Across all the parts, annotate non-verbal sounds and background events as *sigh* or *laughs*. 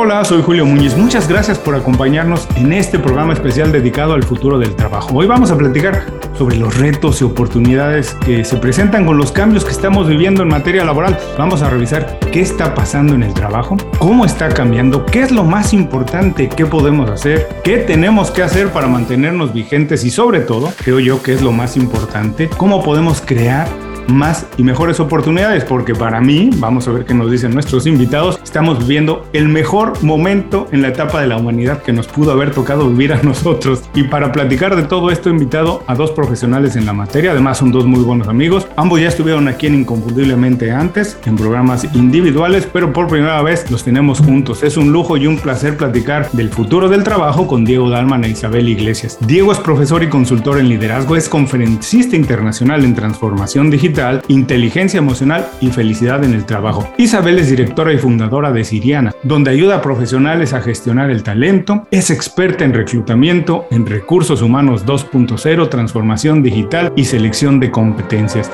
Hola, soy Julio Muñiz. Muchas gracias por acompañarnos en este programa especial dedicado al futuro del trabajo. Hoy vamos a platicar sobre los retos y oportunidades que se presentan con los cambios que estamos viviendo en materia laboral. Vamos a revisar qué está pasando en el trabajo, cómo está cambiando, qué es lo más importante que podemos hacer, qué tenemos que hacer para mantenernos vigentes y sobre todo, creo yo que es lo más importante, cómo podemos crear más y mejores oportunidades, porque para mí, vamos a ver qué nos dicen nuestros invitados, estamos viviendo el mejor momento en la etapa de la humanidad que nos pudo haber tocado vivir a *laughs* nosotros. Y para platicar de todo esto, he invitado a dos profesionales en la materia, además son dos muy buenos amigos. Ambos ya estuvieron aquí en Inconfundiblemente antes, en programas individuales, pero por primera vez los tenemos juntos. Es un lujo y un placer platicar del futuro del trabajo con Diego Dalman e Isabel Iglesias. Diego es profesor y consultor en liderazgo, es conferencista internacional en transformación digital inteligencia emocional y felicidad en el trabajo. Isabel es directora y fundadora de Siriana, donde ayuda a profesionales a gestionar el talento, es experta en reclutamiento, en recursos humanos 2.0, transformación digital y selección de competencias.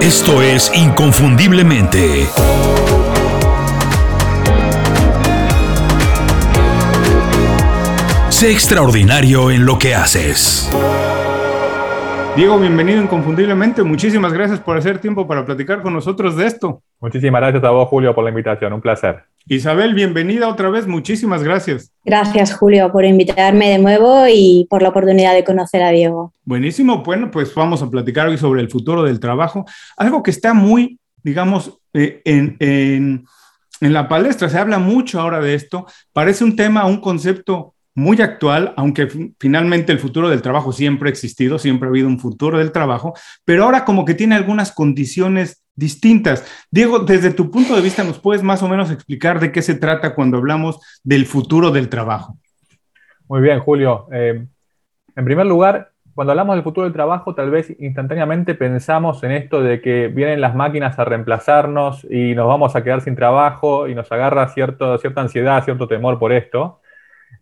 Esto es Inconfundiblemente. Sé extraordinario en lo que haces. Diego, bienvenido inconfundiblemente. Muchísimas gracias por hacer tiempo para platicar con nosotros de esto. Muchísimas gracias a vos, Julio, por la invitación. Un placer. Isabel, bienvenida otra vez. Muchísimas gracias. Gracias, Julio, por invitarme de nuevo y por la oportunidad de conocer a Diego. Buenísimo. Bueno, pues vamos a platicar hoy sobre el futuro del trabajo. Algo que está muy, digamos, eh, en, en, en la palestra. Se habla mucho ahora de esto. Parece un tema, un concepto muy actual, aunque finalmente el futuro del trabajo siempre ha existido, siempre ha habido un futuro del trabajo, pero ahora como que tiene algunas condiciones distintas. Diego, desde tu punto de vista, ¿nos puedes más o menos explicar de qué se trata cuando hablamos del futuro del trabajo? Muy bien, Julio. Eh, en primer lugar, cuando hablamos del futuro del trabajo, tal vez instantáneamente pensamos en esto de que vienen las máquinas a reemplazarnos y nos vamos a quedar sin trabajo y nos agarra cierto, cierta ansiedad, cierto temor por esto.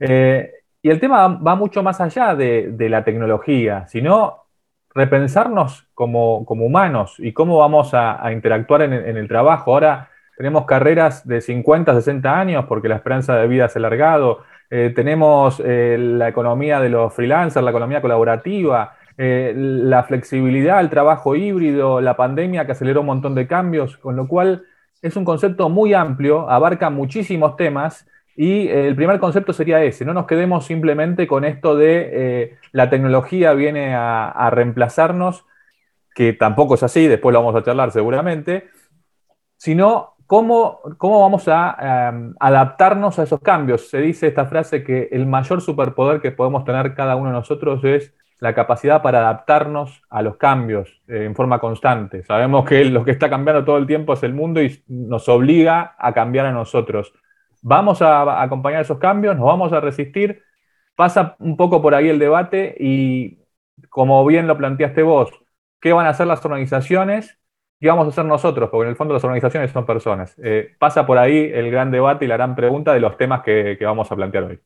Eh, y el tema va mucho más allá de, la tecnología, sino repensarnos como, humanos y cómo vamos a, interactuar en, el trabajo. Ahora tenemos carreras de 50, 60 años porque la esperanza de vida se ha alargado. Eh, tenemos eh, la economía de los freelancers, la economía colaborativa, la flexibilidad, el trabajo híbrido, la pandemia que aceleró un montón de cambios, con lo cual es un concepto muy amplio, abarca muchísimos temas y eh, el primer concepto sería ese, no nos quedemos simplemente con esto de eh, la tecnología viene a, reemplazarnos, que tampoco es así, después lo vamos a charlar seguramente, sino cómo, cómo vamos a em, adaptarnos a esos cambios. Se dice esta frase que el mayor superpoder que podemos tener cada uno de nosotros es la capacidad para adaptarnos a los cambios eh, en forma constante. Sabemos que lo que está cambiando todo el tiempo es el mundo y nos obliga a cambiar a nosotros. ¿Vamos a acompañar esos cambios? ¿Nos vamos a resistir? Pasa un poco por ahí el debate y, como bien lo planteaste vos, ¿qué van a hacer las organizaciones? ¿Qué vamos a hacer nosotros? Porque en el fondo las organizaciones son personas. Eh, pasa por ahí el gran debate y la gran pregunta de los temas que vamos a plantear hoy.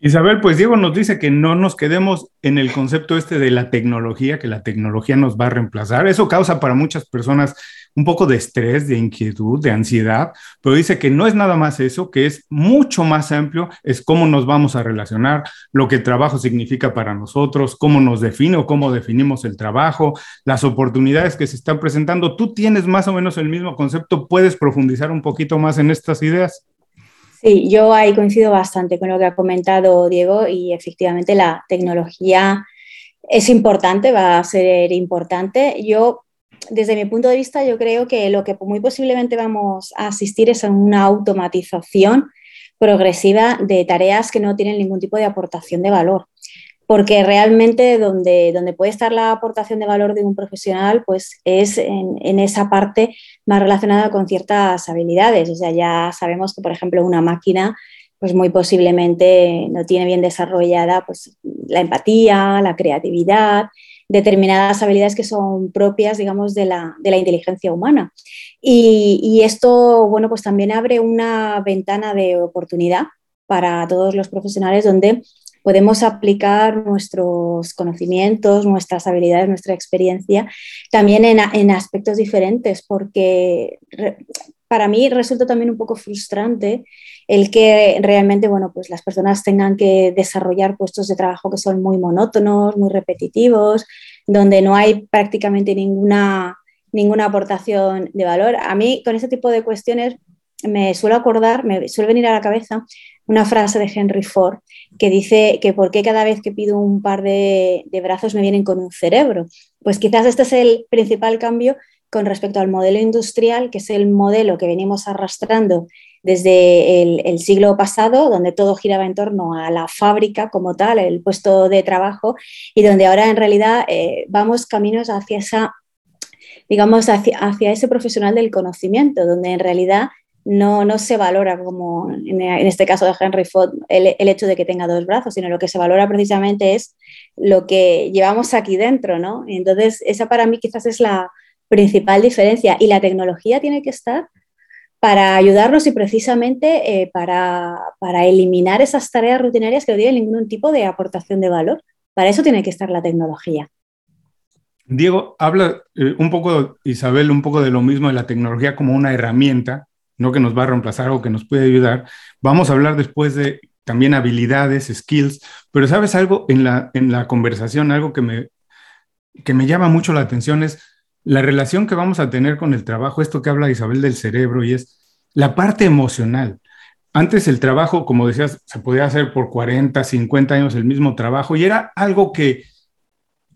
Isabel, pues Diego nos dice que no nos quedemos en el concepto este de la tecnología, que la tecnología nos va a reemplazar. Eso causa para muchas personas un poco de estrés, de inquietud, de ansiedad, pero dice que no es nada más eso, que es mucho más amplio, es cómo nos vamos a relacionar, lo que el trabajo significa para nosotros, cómo nos define o cómo definimos el trabajo, las oportunidades que se están presentando. Tú tienes más o menos el mismo concepto, ¿puedes profundizar un poquito más en estas ideas? Sí, yo ahí coincido bastante con lo que ha comentado Diego y efectivamente la tecnología es importante, va a ser importante. Yo, desde mi punto de vista, yo creo que lo que muy posiblemente vamos a asistir es a una automatización progresiva de tareas que no tienen ningún tipo de aportación de valor porque realmente donde, donde puede estar la aportación de valor de un profesional, pues es en, esa parte más relacionada con ciertas habilidades. O sea, ya sabemos que, por ejemplo, una máquina, pues muy posiblemente no tiene bien desarrollada pues, la empatía, la creatividad, determinadas habilidades que son propias, digamos, de la, inteligencia humana. Y, y esto, bueno, pues también abre una ventana de oportunidad para todos los profesionales donde podemos aplicar nuestros conocimientos, nuestras habilidades, nuestra experiencia también en, aspectos diferentes, porque para mí resulta también un poco frustrante el que realmente, bueno, pues las personas tengan que desarrollar puestos de trabajo que son muy monótonos, muy repetitivos, donde no hay prácticamente ninguna, ninguna aportación de valor. A mí con ese tipo de cuestiones me suelo acordar, me suele venir a la cabeza una frase de Henry Ford que dice que por qué cada vez que pido un par de, brazos me vienen con un cerebro. Pues quizás este es el principal cambio con respecto al modelo industrial, que es el modelo que venimos arrastrando desde el, siglo pasado, donde todo giraba en torno a la fábrica como tal, el puesto de trabajo, y donde ahora en realidad eh, vamos caminos hacia esa, digamos, hacia, hacia, ese profesional del conocimiento, donde en realidad no, no se valora como en, este caso de Henry Ford el, el, hecho de que tenga dos brazos, sino lo que se valora precisamente es lo que llevamos aquí dentro, ¿no? Entonces, esa para mí quizás es la principal diferencia. Y la tecnología tiene que estar para ayudarnos y precisamente eh, para, para, eliminar esas tareas rutinarias que no tienen ningún tipo de aportación de valor. Para eso tiene que estar la tecnología. Diego, habla eh, un poco, Isabel, un poco de lo mismo de la tecnología como una herramienta, no que nos va a reemplazar o que nos puede ayudar. Vamos a hablar después de también habilidades, skills, pero sabes algo en la, en la conversación, algo que me, que me llama mucho la atención es la relación que vamos a tener con el trabajo, esto que habla Isabel del cerebro y es la parte emocional. Antes el trabajo, como decías, se podía hacer por 40, 50 años el mismo trabajo y era algo que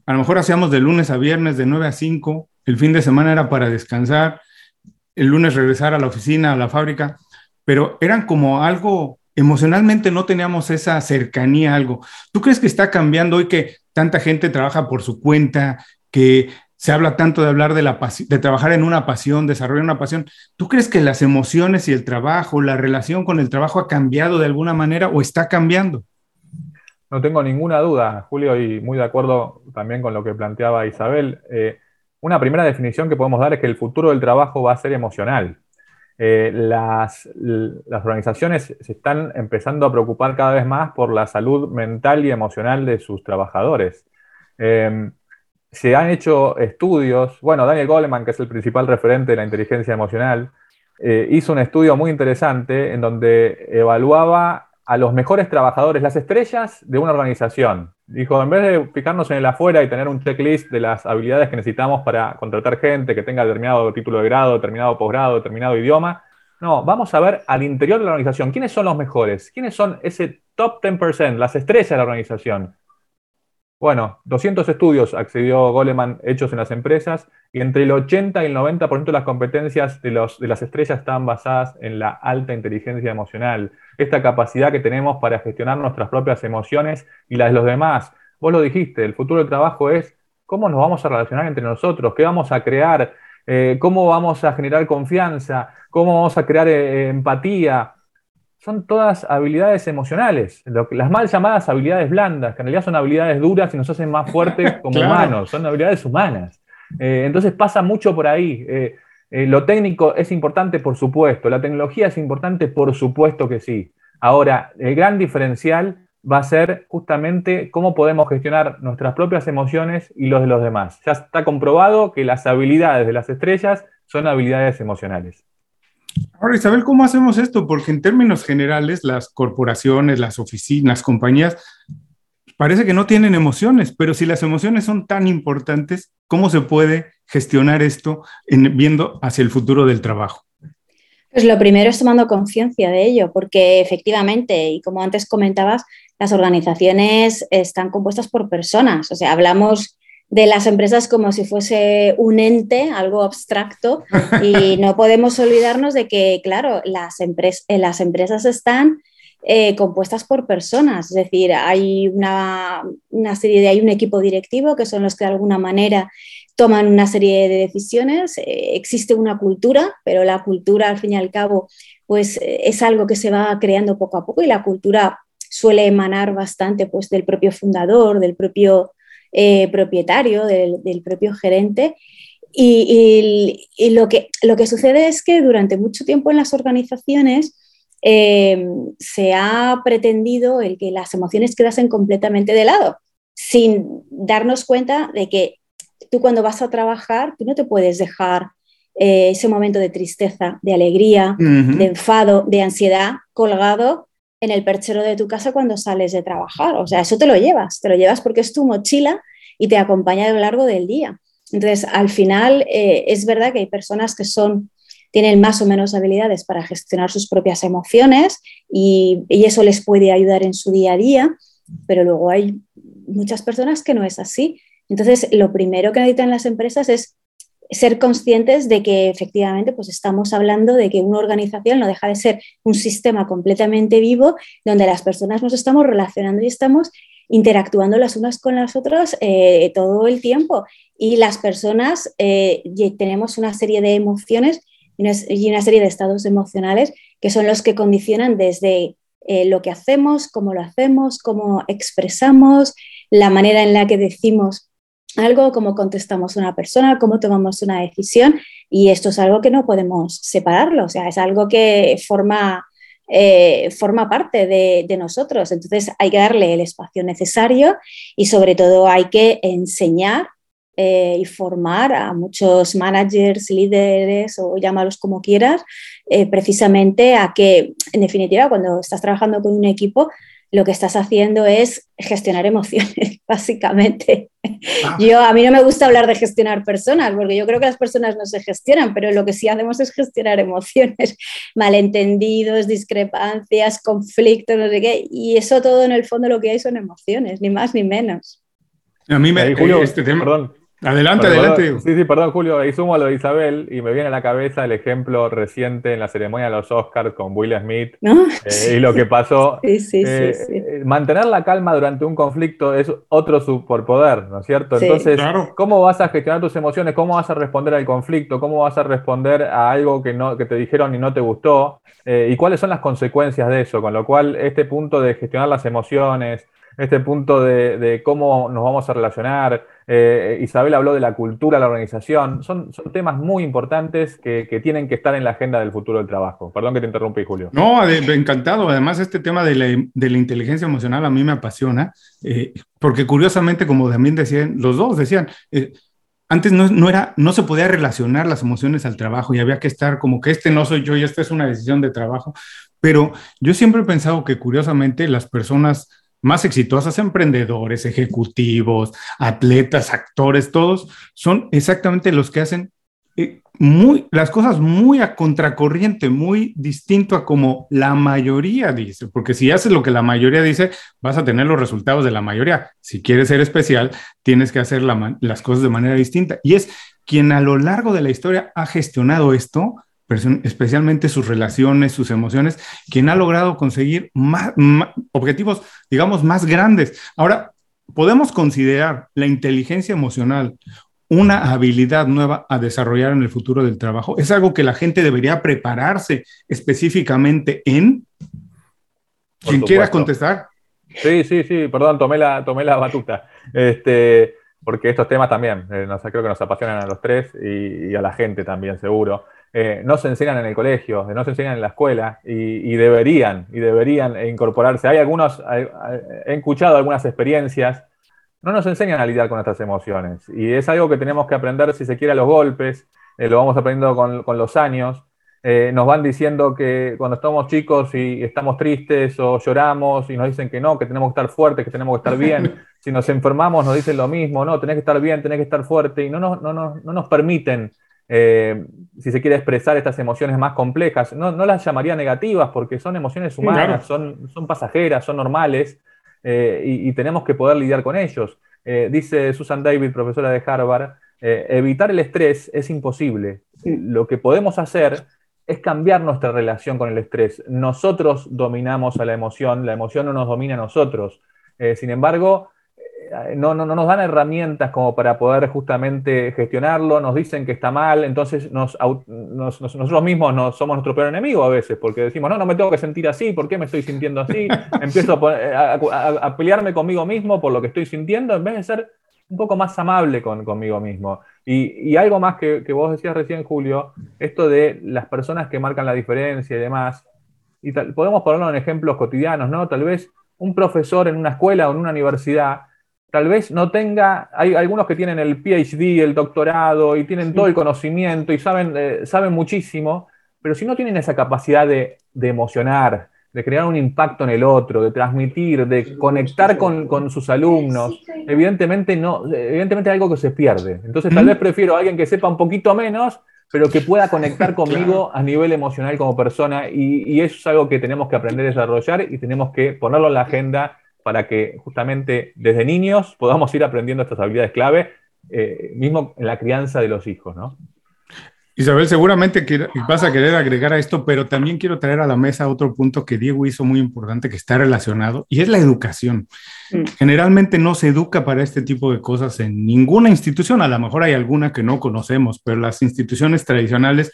a lo mejor hacíamos de lunes a viernes, de 9 a 5, el fin de semana era para descansar, el lunes regresar a la oficina, a la fábrica, pero eran como algo, emocionalmente no teníamos esa cercanía, algo. ¿Tú crees que está cambiando hoy que tanta gente trabaja por su cuenta, que se habla tanto de hablar de, la de trabajar en una pasión, desarrollar una pasión. ¿Tú crees que las emociones y el trabajo, la relación con el trabajo ha cambiado de alguna manera o está cambiando? No tengo ninguna duda, Julio, y muy de acuerdo también con lo que planteaba Isabel. Eh, una primera definición que podemos dar es que el futuro del trabajo va a ser emocional. Eh, las, las, organizaciones se están empezando a preocupar cada vez más por la salud mental y emocional de sus trabajadores. Eh, se han hecho estudios, bueno, Daniel Goleman, que es el principal referente de la inteligencia emocional, eh, hizo un estudio muy interesante en donde evaluaba a los mejores trabajadores, las estrellas de una organización. Dijo, en vez de fijarnos en el afuera y tener un checklist de las habilidades que necesitamos para contratar gente que tenga determinado título de grado, determinado posgrado, determinado idioma, no, vamos a ver al interior de la organización, ¿quiénes son los mejores? ¿Quiénes son ese top 10%, las estrellas de la organización? Bueno, 200 estudios accedió Goleman hechos en las empresas y entre el 80 y el 90% de las competencias de, los, de las estrellas están basadas en la alta inteligencia emocional, esta capacidad que tenemos para gestionar nuestras propias emociones y las de los demás. Vos lo dijiste, el futuro del trabajo es cómo nos vamos a relacionar entre nosotros, qué vamos a crear, eh, cómo vamos a generar confianza, cómo vamos a crear eh, empatía, son todas habilidades emocionales, las mal llamadas habilidades blandas, que en realidad son habilidades duras y nos hacen más fuertes *laughs* como humanos, son habilidades humanas. Eh, entonces pasa mucho por ahí. Eh, eh, lo técnico es importante, por supuesto, la tecnología es importante, por supuesto que sí. Ahora, el gran diferencial va a ser justamente cómo podemos gestionar nuestras propias emociones y los de los demás. Ya está comprobado que las habilidades de las estrellas son habilidades emocionales. Ahora, Isabel, ¿cómo hacemos esto? Porque en términos generales, las corporaciones, las oficinas, las compañías, parece que no tienen emociones, pero si las emociones son tan importantes, ¿cómo se puede gestionar esto en, viendo hacia el futuro del trabajo? Pues lo primero es tomando conciencia de ello, porque efectivamente, y como antes comentabas, las organizaciones están compuestas por personas. O sea, hablamos de las empresas como si fuese un ente, algo abstracto, y *laughs* no podemos olvidarnos de que, claro, las, eh, las empresas están eh, compuestas por personas, es decir, hay una, serie de, hay un equipo directivo que son los que de alguna manera toman una serie de decisiones, eh, existe una cultura, pero la cultura al fin y al cabo pues es algo que se va creando poco a poco y la cultura suele emanar bastante pues del propio fundador, del propio eh, propietario, del, propio gerente. Y, lo, que, lo que sucede es que durante mucho tiempo en las organizaciones eh, se ha pretendido el que las emociones quedasen completamente de lado, sin darnos cuenta de que tú cuando vas a trabajar, tú no te puedes dejar eh, ese momento de tristeza, de alegría, de enfado, de ansiedad colgado en el perchero de tu casa cuando sales de trabajar. O sea, eso te lo llevas, te lo llevas porque es tu mochila y te acompaña a lo largo del día. Entonces, al final, eh, es verdad que hay personas que son, tienen más o menos habilidades para gestionar sus propias emociones y, y eso les puede ayudar en su día a día, pero luego hay muchas personas que no es así. Entonces, lo primero que necesitan las empresas es ser conscientes de que efectivamente pues estamos hablando de que una organización no deja de ser un sistema completamente vivo donde las personas nos estamos relacionando y estamos interactuando las unas con las otras eh, todo el tiempo. Y las personas eh, tenemos una serie de emociones y una, serie de estados emocionales que son los que condicionan desde eh, lo que hacemos, cómo lo hacemos, cómo expresamos, la manera en la que decimos algo, cómo contestamos a una persona, cómo tomamos una decisión y esto es algo que no podemos separarlo, o sea, es algo que forma, eh, forma parte de, nosotros, entonces hay que darle el espacio necesario y sobre todo hay que enseñar eh, y formar a muchos managers, líderes o llámalos como quieras, eh, precisamente a que, en definitiva, cuando estás trabajando con un equipo, lo que estás haciendo es gestionar emociones, *laughs* básicamente. Ah. Yo, a mí no me gusta hablar de gestionar personas, porque yo creo que las personas no se gestionan, pero lo que sí hacemos es gestionar emociones, *laughs* malentendidos, discrepancias, conflictos, no sé qué, y eso todo en el fondo lo que hay son emociones, ni más ni menos. A mí me... Julio, este tema, perdón, Adelante, adelante. Sí, sí, perdón, Julio. Y sumo a lo de Isabel y me viene a la cabeza el ejemplo reciente en la ceremonia de los Oscars con Will Smith eh, y lo que pasó. Sí, sí, eh, sí, mantener la calma durante un conflicto es otro superpoder, ¿no es cierto? Entonces, ¿cómo vas a gestionar tus emociones? ¿Cómo vas a responder al conflicto? ¿Cómo vas a responder a algo que, no, que te dijeron y no te gustó? Eh, ¿Y cuáles son las consecuencias de eso? Con lo cual, este punto de gestionar las emociones, este punto de, cómo nos vamos a relacionar. Eh, Isabel habló de la cultura, la organización. Son, temas muy importantes que, tienen que estar en la agenda del futuro del trabajo. Perdón que te interrumpí, Julio. No, encantado. Además, este tema de la, inteligencia emocional a mí me apasiona, eh, porque curiosamente, como también decían, los dos decían, eh, antes no, no, era, no se podía relacionar las emociones al trabajo y había que estar como que este no soy yo y esta es una decisión de trabajo. Pero yo siempre he pensado que curiosamente las personas más exitosas, emprendedores, ejecutivos, atletas, actores, todos son exactamente los que hacen eh, muy, las cosas muy a contracorriente, muy distinto a como la mayoría dice, porque si haces lo que la mayoría dice, vas a tener los resultados de la mayoría. Si quieres ser especial, tienes que hacer las cosas de manera distinta. Y es quien a lo largo de la historia ha gestionado esto, especialmente sus relaciones, sus emociones, quien ha logrado conseguir más, objetivos, digamos, más grandes. Ahora, podemos considerar la inteligencia emocional una habilidad nueva a desarrollar en el futuro del trabajo. Es algo que la gente debería prepararse específicamente en. Quien quiera contestar. Sí, sí, sí, perdón, tomé la, tomé la batuta. Este, porque estos temas también, eh, creo que nos apasionan a los tres y a la gente también, seguro. Eh, no se enseñan en el colegio, no se enseñan en la escuela y, deberían, y deberían incorporarse. Hay algunos, he escuchado algunas experiencias, no nos enseñan a lidiar con nuestras emociones y es algo que tenemos que aprender si se quiere a los golpes, eh, lo vamos aprendiendo con, los años. Eh, nos van diciendo que cuando estamos chicos y estamos tristes o lloramos y nos dicen que no, que tenemos que estar fuertes, que tenemos que estar bien. *laughs* si nos enfermamos nos dicen lo mismo, no, tenés que estar bien, tenés que estar fuerte y no nos, no, no, no nos permiten eh, si se quiere expresar estas emociones más complejas. No, las llamaría negativas porque son emociones humanas, son, son, pasajeras, son normales eh, y, tenemos que poder lidiar con ellos. Eh, dice Susan David, profesora de Harvard, evitar el estrés es imposible. Lo que podemos hacer es cambiar nuestra relación con el estrés. Nosotros dominamos a la emoción, la emoción no nos domina a nosotros. sin embargo, no, no, no, nos dan herramientas como para poder justamente gestionarlo, nos dicen que está mal, entonces nos, nosotros mismos nos, somos nuestro peor enemigo a veces, porque decimos, no, no me tengo que sentir así, ¿por qué me estoy sintiendo así? *laughs* Empiezo a, pelearme conmigo mismo por lo que estoy sintiendo, en vez de ser un poco más amable con, conmigo mismo. Y, algo más que, que, vos decías recién, Julio, esto de las personas que marcan la diferencia y demás, y podemos ponerlo en ejemplos cotidianos, ¿no? Tal vez un profesor en una escuela o en una universidad tal vez no tenga, hay algunos que tienen el PhD, el doctorado y tienen todo el conocimiento y saben, eh, saben muchísimo, pero si no tienen esa capacidad de, emocionar, de crear un impacto en el otro, de transmitir, de conectar con, sus alumnos, evidentemente no, evidentemente algo que se pierde. Entonces tal vez prefiero a alguien que sepa un poquito menos, pero que pueda conectar *laughs* conmigo a nivel emocional como persona y, y, eso es algo que tenemos que aprender a desarrollar y tenemos que ponerlo en la agenda para que justamente desde niños podamos ir aprendiendo estas habilidades clave, eh, mismo en la crianza de los hijos, ¿no? Isabel, seguramente vas a querer agregar a esto, pero también quiero traer a la mesa otro punto que Diego hizo muy importante, que está relacionado, y es la educación. Mm. Generalmente no se educa para este tipo de cosas en ninguna institución, a lo mejor hay alguna que no conocemos, pero las instituciones tradicionales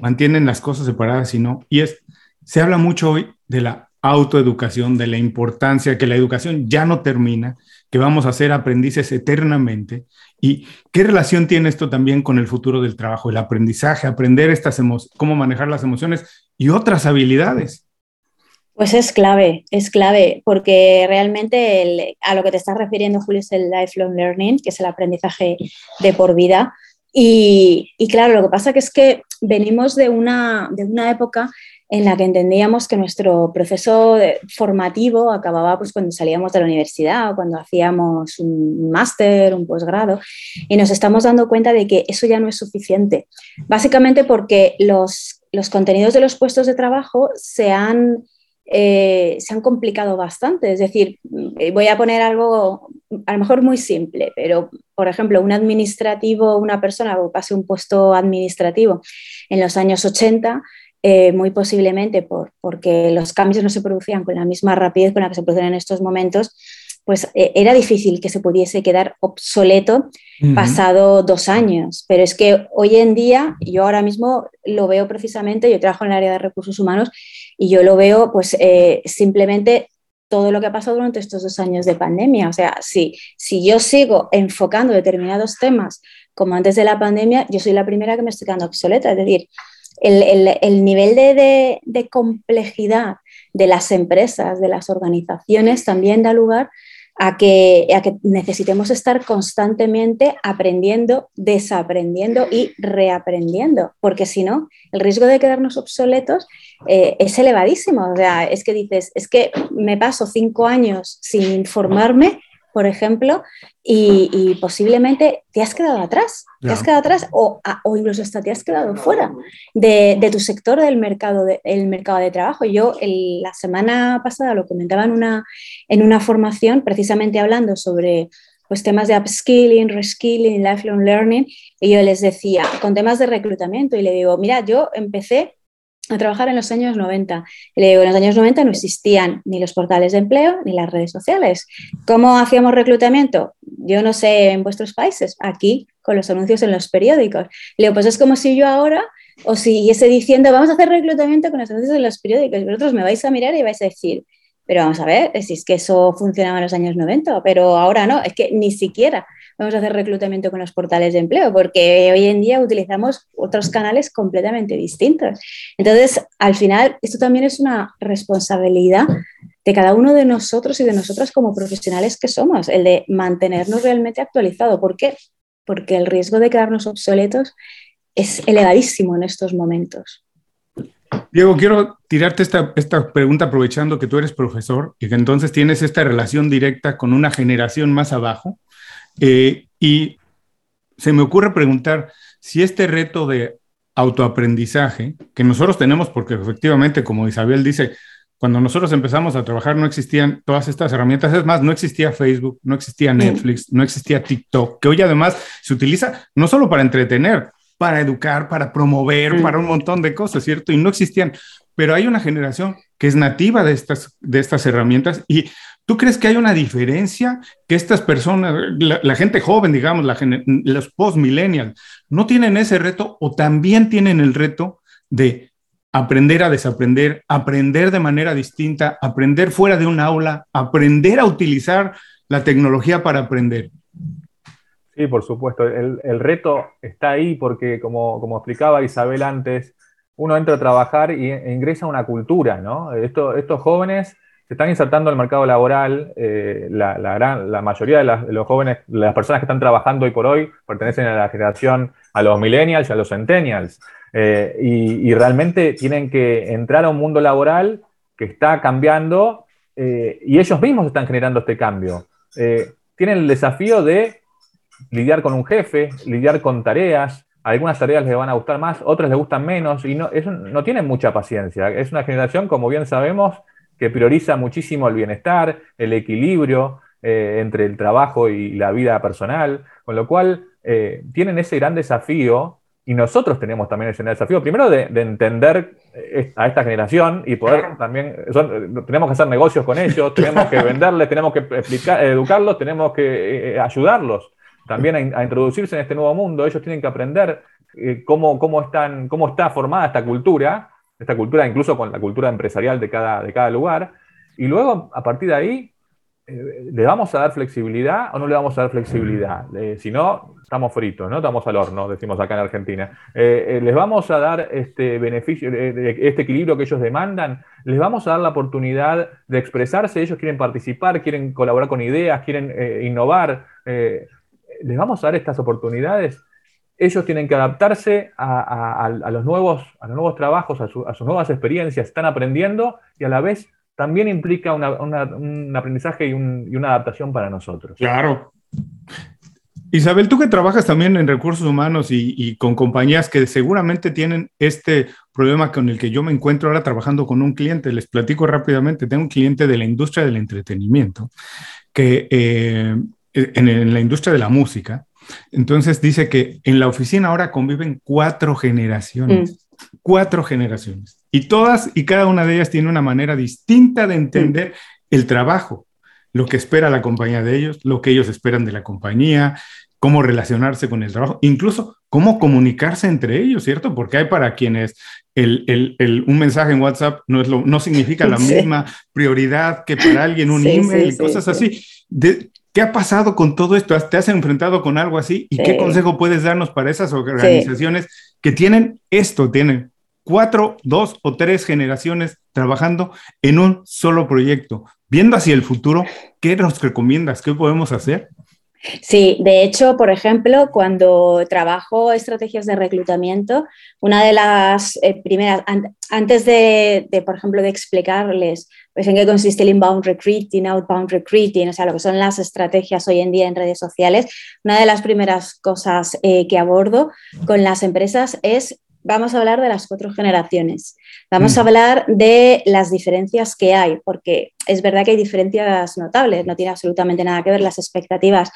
mantienen las cosas separadas y no. Y es, se habla mucho hoy de la autoeducación, de la importancia, que la educación ya no termina, que vamos a ser aprendices eternamente. ¿Y qué relación tiene esto también con el futuro del trabajo, el aprendizaje, aprender estas cómo manejar las emociones y otras habilidades? Pues es clave, es clave, porque realmente a lo que te estás refiriendo, Julio, es el lifelong learning, que es el aprendizaje de por vida. Y, y claro, lo que pasa que es que venimos de una, de una época en la que entendíamos que nuestro proceso formativo acababa pues, cuando salíamos de la universidad o cuando hacíamos un máster, un posgrado, y nos estamos dando cuenta de que eso ya no es suficiente, básicamente porque los, los contenidos de los puestos de trabajo se han, eh, se han complicado bastante. Es decir, eh, voy a poner algo a lo mejor muy simple, pero por ejemplo, un administrativo, una persona que pase un puesto administrativo en los años 80, eh, muy posiblemente por, porque los cambios no se producían con la misma rapidez con la que se producen en estos momentos, pues eh, era difícil que se pudiese quedar obsoleto pasado dos años. Pero es que hoy en día, yo ahora mismo lo veo precisamente, yo trabajo en el área de recursos humanos y yo lo veo pues eh, simplemente todo lo que ha pasado durante estos dos años de pandemia. O sea, si, si yo sigo enfocando determinados temas como antes de la pandemia, yo soy la primera que me estoy quedando obsoleta. Es decir, el, nivel de, complejidad de las empresas, de las organizaciones, también da lugar a que, que, necesitemos estar constantemente aprendiendo, desaprendiendo y reaprendiendo, porque si no, el riesgo de quedarnos obsoletos eh, es elevadísimo. O sea, es que dices, es que me paso cinco años sin informarme por ejemplo, y, posiblemente te has quedado atrás, te has quedado atrás o, o, incluso hasta te has quedado fuera de, tu sector del mercado de, mercado de trabajo. Yo la semana pasada lo comentaba en una, en una formación precisamente hablando sobre pues, temas de upskilling, reskilling, lifelong learning, y yo les decía, con temas de reclutamiento, y le digo, mira, yo empecé a trabajar en los años 90. le digo, en los años 90 no existían ni los portales de empleo ni las redes sociales. ¿Cómo hacíamos reclutamiento? Yo no sé en vuestros países, aquí con los anuncios en los periódicos. Le digo, pues es como si yo ahora os siguiese diciendo, vamos a hacer reclutamiento con los anuncios en los periódicos. Vosotros me vais a mirar y vais a decir, pero vamos a ver, si es que eso funcionaba en los años 90, pero ahora no, es que ni siquiera vamos a hacer reclutamiento con los portales de empleo, porque hoy en día utilizamos otros canales completamente distintos. Entonces, al final, esto también es una responsabilidad de cada uno de nosotros y de nosotras como profesionales que somos, el de mantenernos realmente actualizados. ¿Por qué? Porque el riesgo de quedarnos obsoletos es elevadísimo en estos momentos. Diego, quiero tirarte esta, esta, pregunta aprovechando que tú eres profesor y que entonces tienes esta relación directa con una generación más abajo. Eh, y se me ocurre preguntar si este reto de autoaprendizaje que nosotros tenemos, porque efectivamente, como Isabel dice, cuando nosotros empezamos a trabajar no existían todas estas herramientas, es más, no existía Facebook, no existía Netflix, no existía TikTok, que hoy además se utiliza no solo para entretener, para educar, para promover, para un montón de cosas, ¿cierto? Y no existían, pero hay una generación que es nativa de estas, de estas herramientas y ¿Tú crees que hay una diferencia que estas personas, la, gente joven, digamos, los post-millennials, no tienen ese reto o también tienen el reto de aprender a desaprender, aprender de manera distinta, aprender fuera de un aula, aprender a utilizar la tecnología para aprender? Sí, por supuesto. El, reto está ahí porque, como, como, explicaba Isabel antes, uno entra a trabajar y, e ingresa a una cultura, ¿no? estos jóvenes se están insertando el mercado laboral, eh, la, la, mayoría de, los jóvenes, las personas que están trabajando hoy por hoy, pertenecen a la generación, a los millennials y a los centennials, eh, y, realmente tienen que entrar a un mundo laboral que está cambiando eh, y ellos mismos están generando este cambio. tienen el desafío de lidiar con un jefe, lidiar con tareas, algunas tareas les van a gustar más, otras les gustan menos, y no, no tienen mucha paciencia. Es una generación, como bien sabemos, que prioriza muchísimo el bienestar, el equilibrio eh, entre el trabajo y la vida personal, con lo cual eh, tienen ese gran desafío y nosotros tenemos también ese gran desafío, primero de, entender eh, a esta generación y poder también, tenemos que hacer negocios con ellos, *laughs* tenemos que venderles, tenemos que explicar, educarlos, tenemos que ayudarlos también a, introducirse en este nuevo mundo, ellos tienen que aprender cómo, cómo, están, cómo está formada esta cultura esta cultura, incluso con la cultura empresarial de cada, de cada lugar. Y luego, a partir de ahí, eh, ¿le vamos a dar flexibilidad o no le vamos a dar flexibilidad? Eh, si no, estamos fritos, ¿no? Estamos al horno, decimos acá en Argentina. Eh, ¿Les vamos a dar este beneficio, este equilibrio que ellos demandan? ¿Les vamos a dar la oportunidad de expresarse? Ellos quieren participar, quieren colaborar con ideas, quieren innovar. ¿Les vamos a dar estas oportunidades? Ellos tienen que adaptarse a, los, nuevos, a los nuevos trabajos, a, sus nuevas experiencias, están aprendiendo y a la vez también implica un aprendizaje y, una adaptación para nosotros. Claro. Isabel, tú que trabajas también en recursos humanos y, con compañías que seguramente tienen este problema con el que yo me encuentro ahora trabajando con un cliente, les platico rápidamente, tengo un cliente de la industria del entretenimiento, que eh, en la industria de la música, entonces dice que en la oficina ahora conviven cuatro generaciones, mm. cuatro generaciones. Y todas y cada una de ellas tiene una manera distinta de entender el trabajo, lo que espera la compañía de ellos, lo que ellos esperan de la compañía, cómo relacionarse con el trabajo, incluso cómo comunicarse entre ellos, ¿cierto? Porque hay para quienes el, un mensaje en WhatsApp no, es lo, no significa la *laughs* misma prioridad que para alguien un email y cosas así. De, ¿Qué ha pasado con todo esto? ¿Te has enfrentado con algo así? ¿Y qué consejo puedes darnos para esas organizaciones que tienen esto, tienen cuatro, dos o tres generaciones trabajando en un solo proyecto? Viendo hacia el futuro, ¿qué nos recomiendas? ¿Qué podemos hacer? Sí, de hecho, por ejemplo, cuando trabajo estrategias de reclutamiento, una de las eh, primeras, antes de, por ejemplo, de explicarles pues, en qué consiste el inbound recruiting, outbound recruiting, o sea, lo que son las estrategias hoy en día en redes sociales, una de las primeras cosas eh, que abordo con las empresas es vamos a hablar de las cuatro generaciones. Vamos a mm. hablar de las diferencias que hay, porque es verdad que hay diferencias notables, no tiene absolutamente nada que ver las expectativas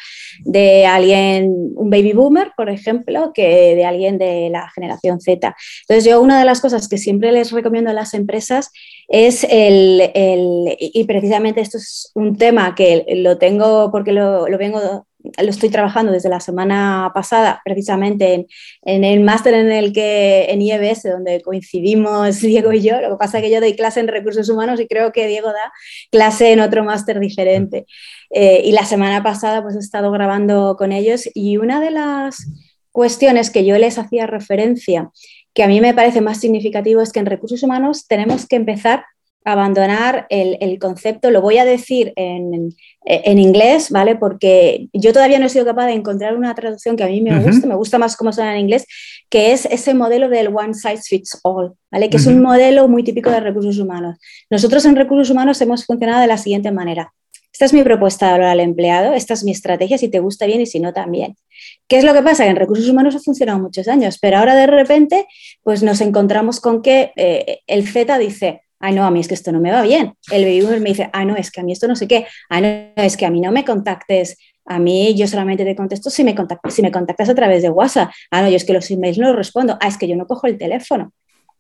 de alguien, un baby boomer, por ejemplo, que de alguien de la generación Z. Entonces, yo una de las cosas que siempre les recomiendo a las empresas es el, y precisamente esto es un tema que lo tengo porque lo, lo vengo lo estoy trabajando desde la semana pasada, precisamente en, el máster en el que en IEBS, donde coincidimos Diego y yo. Lo que pasa es que yo doy clase en recursos humanos y creo que Diego da clase en otro máster diferente. Eh, y la semana pasada pues he estado grabando con ellos y una de las cuestiones que yo les hacía referencia, que a mí me parece más significativo, es que en recursos humanos tenemos que empezar abandonar el, concepto, lo voy a decir en, inglés, ¿vale? Porque yo todavía no he sido capaz de encontrar una traducción que a mí me guste, me gusta más cómo suena en inglés, que es ese modelo del one size fits all, ¿vale? Que es un modelo muy típico de recursos humanos. Nosotros en recursos humanos hemos funcionado de la siguiente manera. Esta es mi propuesta de hablar al empleado, esta es mi estrategia, si te gusta bien y si no también. ¿Qué es lo que pasa? Que en recursos humanos ha funcionado muchos años, pero ahora de repente pues nos encontramos con que eh, el Z dice, ay, no, a mí es que esto no me va bien. El baby me dice, ay, no, es que a mí esto no sé qué, ay, no, es que a mí no me contactes, a mí yo solamente te contesto si me, contactas, si me contactas a través de WhatsApp. Ah, no, yo es que los emails no los respondo. Ah, es que yo no cojo el teléfono.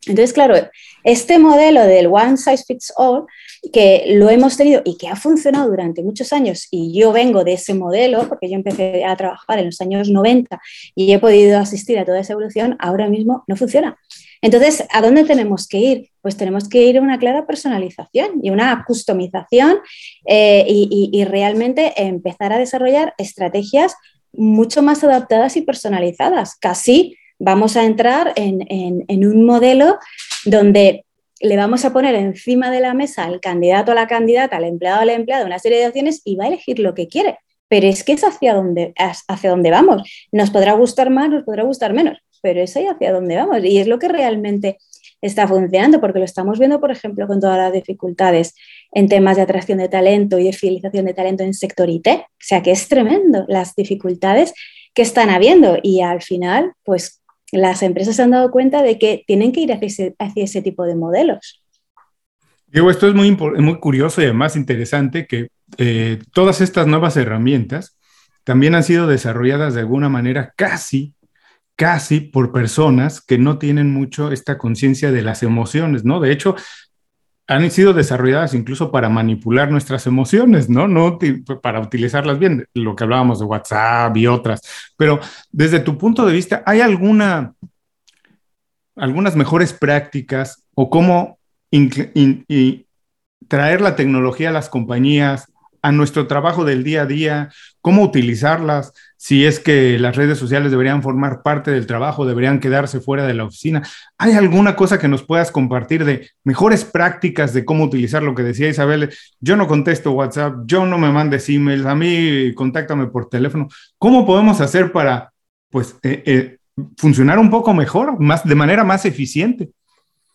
Entonces, claro, este modelo del one size fits all, que lo hemos tenido y que ha funcionado durante muchos años, y yo vengo de ese modelo, porque yo empecé a trabajar en los años 90 y he podido asistir a toda esa evolución, ahora mismo no funciona. Entonces, ¿a dónde tenemos que ir? Pues tenemos que ir a una clara personalización y una customización eh, y, realmente empezar a desarrollar estrategias mucho más adaptadas y personalizadas. Casi vamos a entrar en, un modelo donde le vamos a poner encima de la mesa al candidato a la candidata, al empleado a la empleada, una serie de opciones y va a elegir lo que quiere. Pero es que es hacia donde, hacia vamos. Nos podrá gustar más, nos podrá gustar menos, pero es ahí hacia donde vamos. Y es lo que realmente está funcionando, porque lo estamos viendo, por ejemplo, con todas las dificultades en temas de atracción de talento y de fidelización de talento en sector IT. O sea que es tremendo las dificultades que están habiendo y al final, pues las empresas se han dado cuenta de que tienen que ir hacia ese, tipo de modelos. Diego, esto es muy, muy curioso y además interesante que eh, todas estas nuevas herramientas también han sido desarrolladas de alguna manera casi casi por personas que no tienen mucho esta conciencia de las emociones, ¿no? De hecho, han sido desarrolladas incluso para manipular nuestras emociones, ¿no? No para utilizarlas bien, lo que hablábamos de WhatsApp y otras. Pero desde tu punto de vista, ¿hay alguna, algunas mejores prácticas o cómo traer la tecnología a las compañías, a nuestro trabajo del día a día, cómo utilizarlas, si es que las redes sociales deberían formar parte del trabajo, deberían quedarse fuera de la oficina. ¿Hay alguna cosa que nos puedas compartir de mejores prácticas de cómo utilizar lo que decía Isabel? Yo no contesto WhatsApp, yo no me mandes emails, a mí contáctame por teléfono. ¿Cómo podemos hacer para, pues, eh, eh, funcionar un poco mejor, más, de manera más eficiente?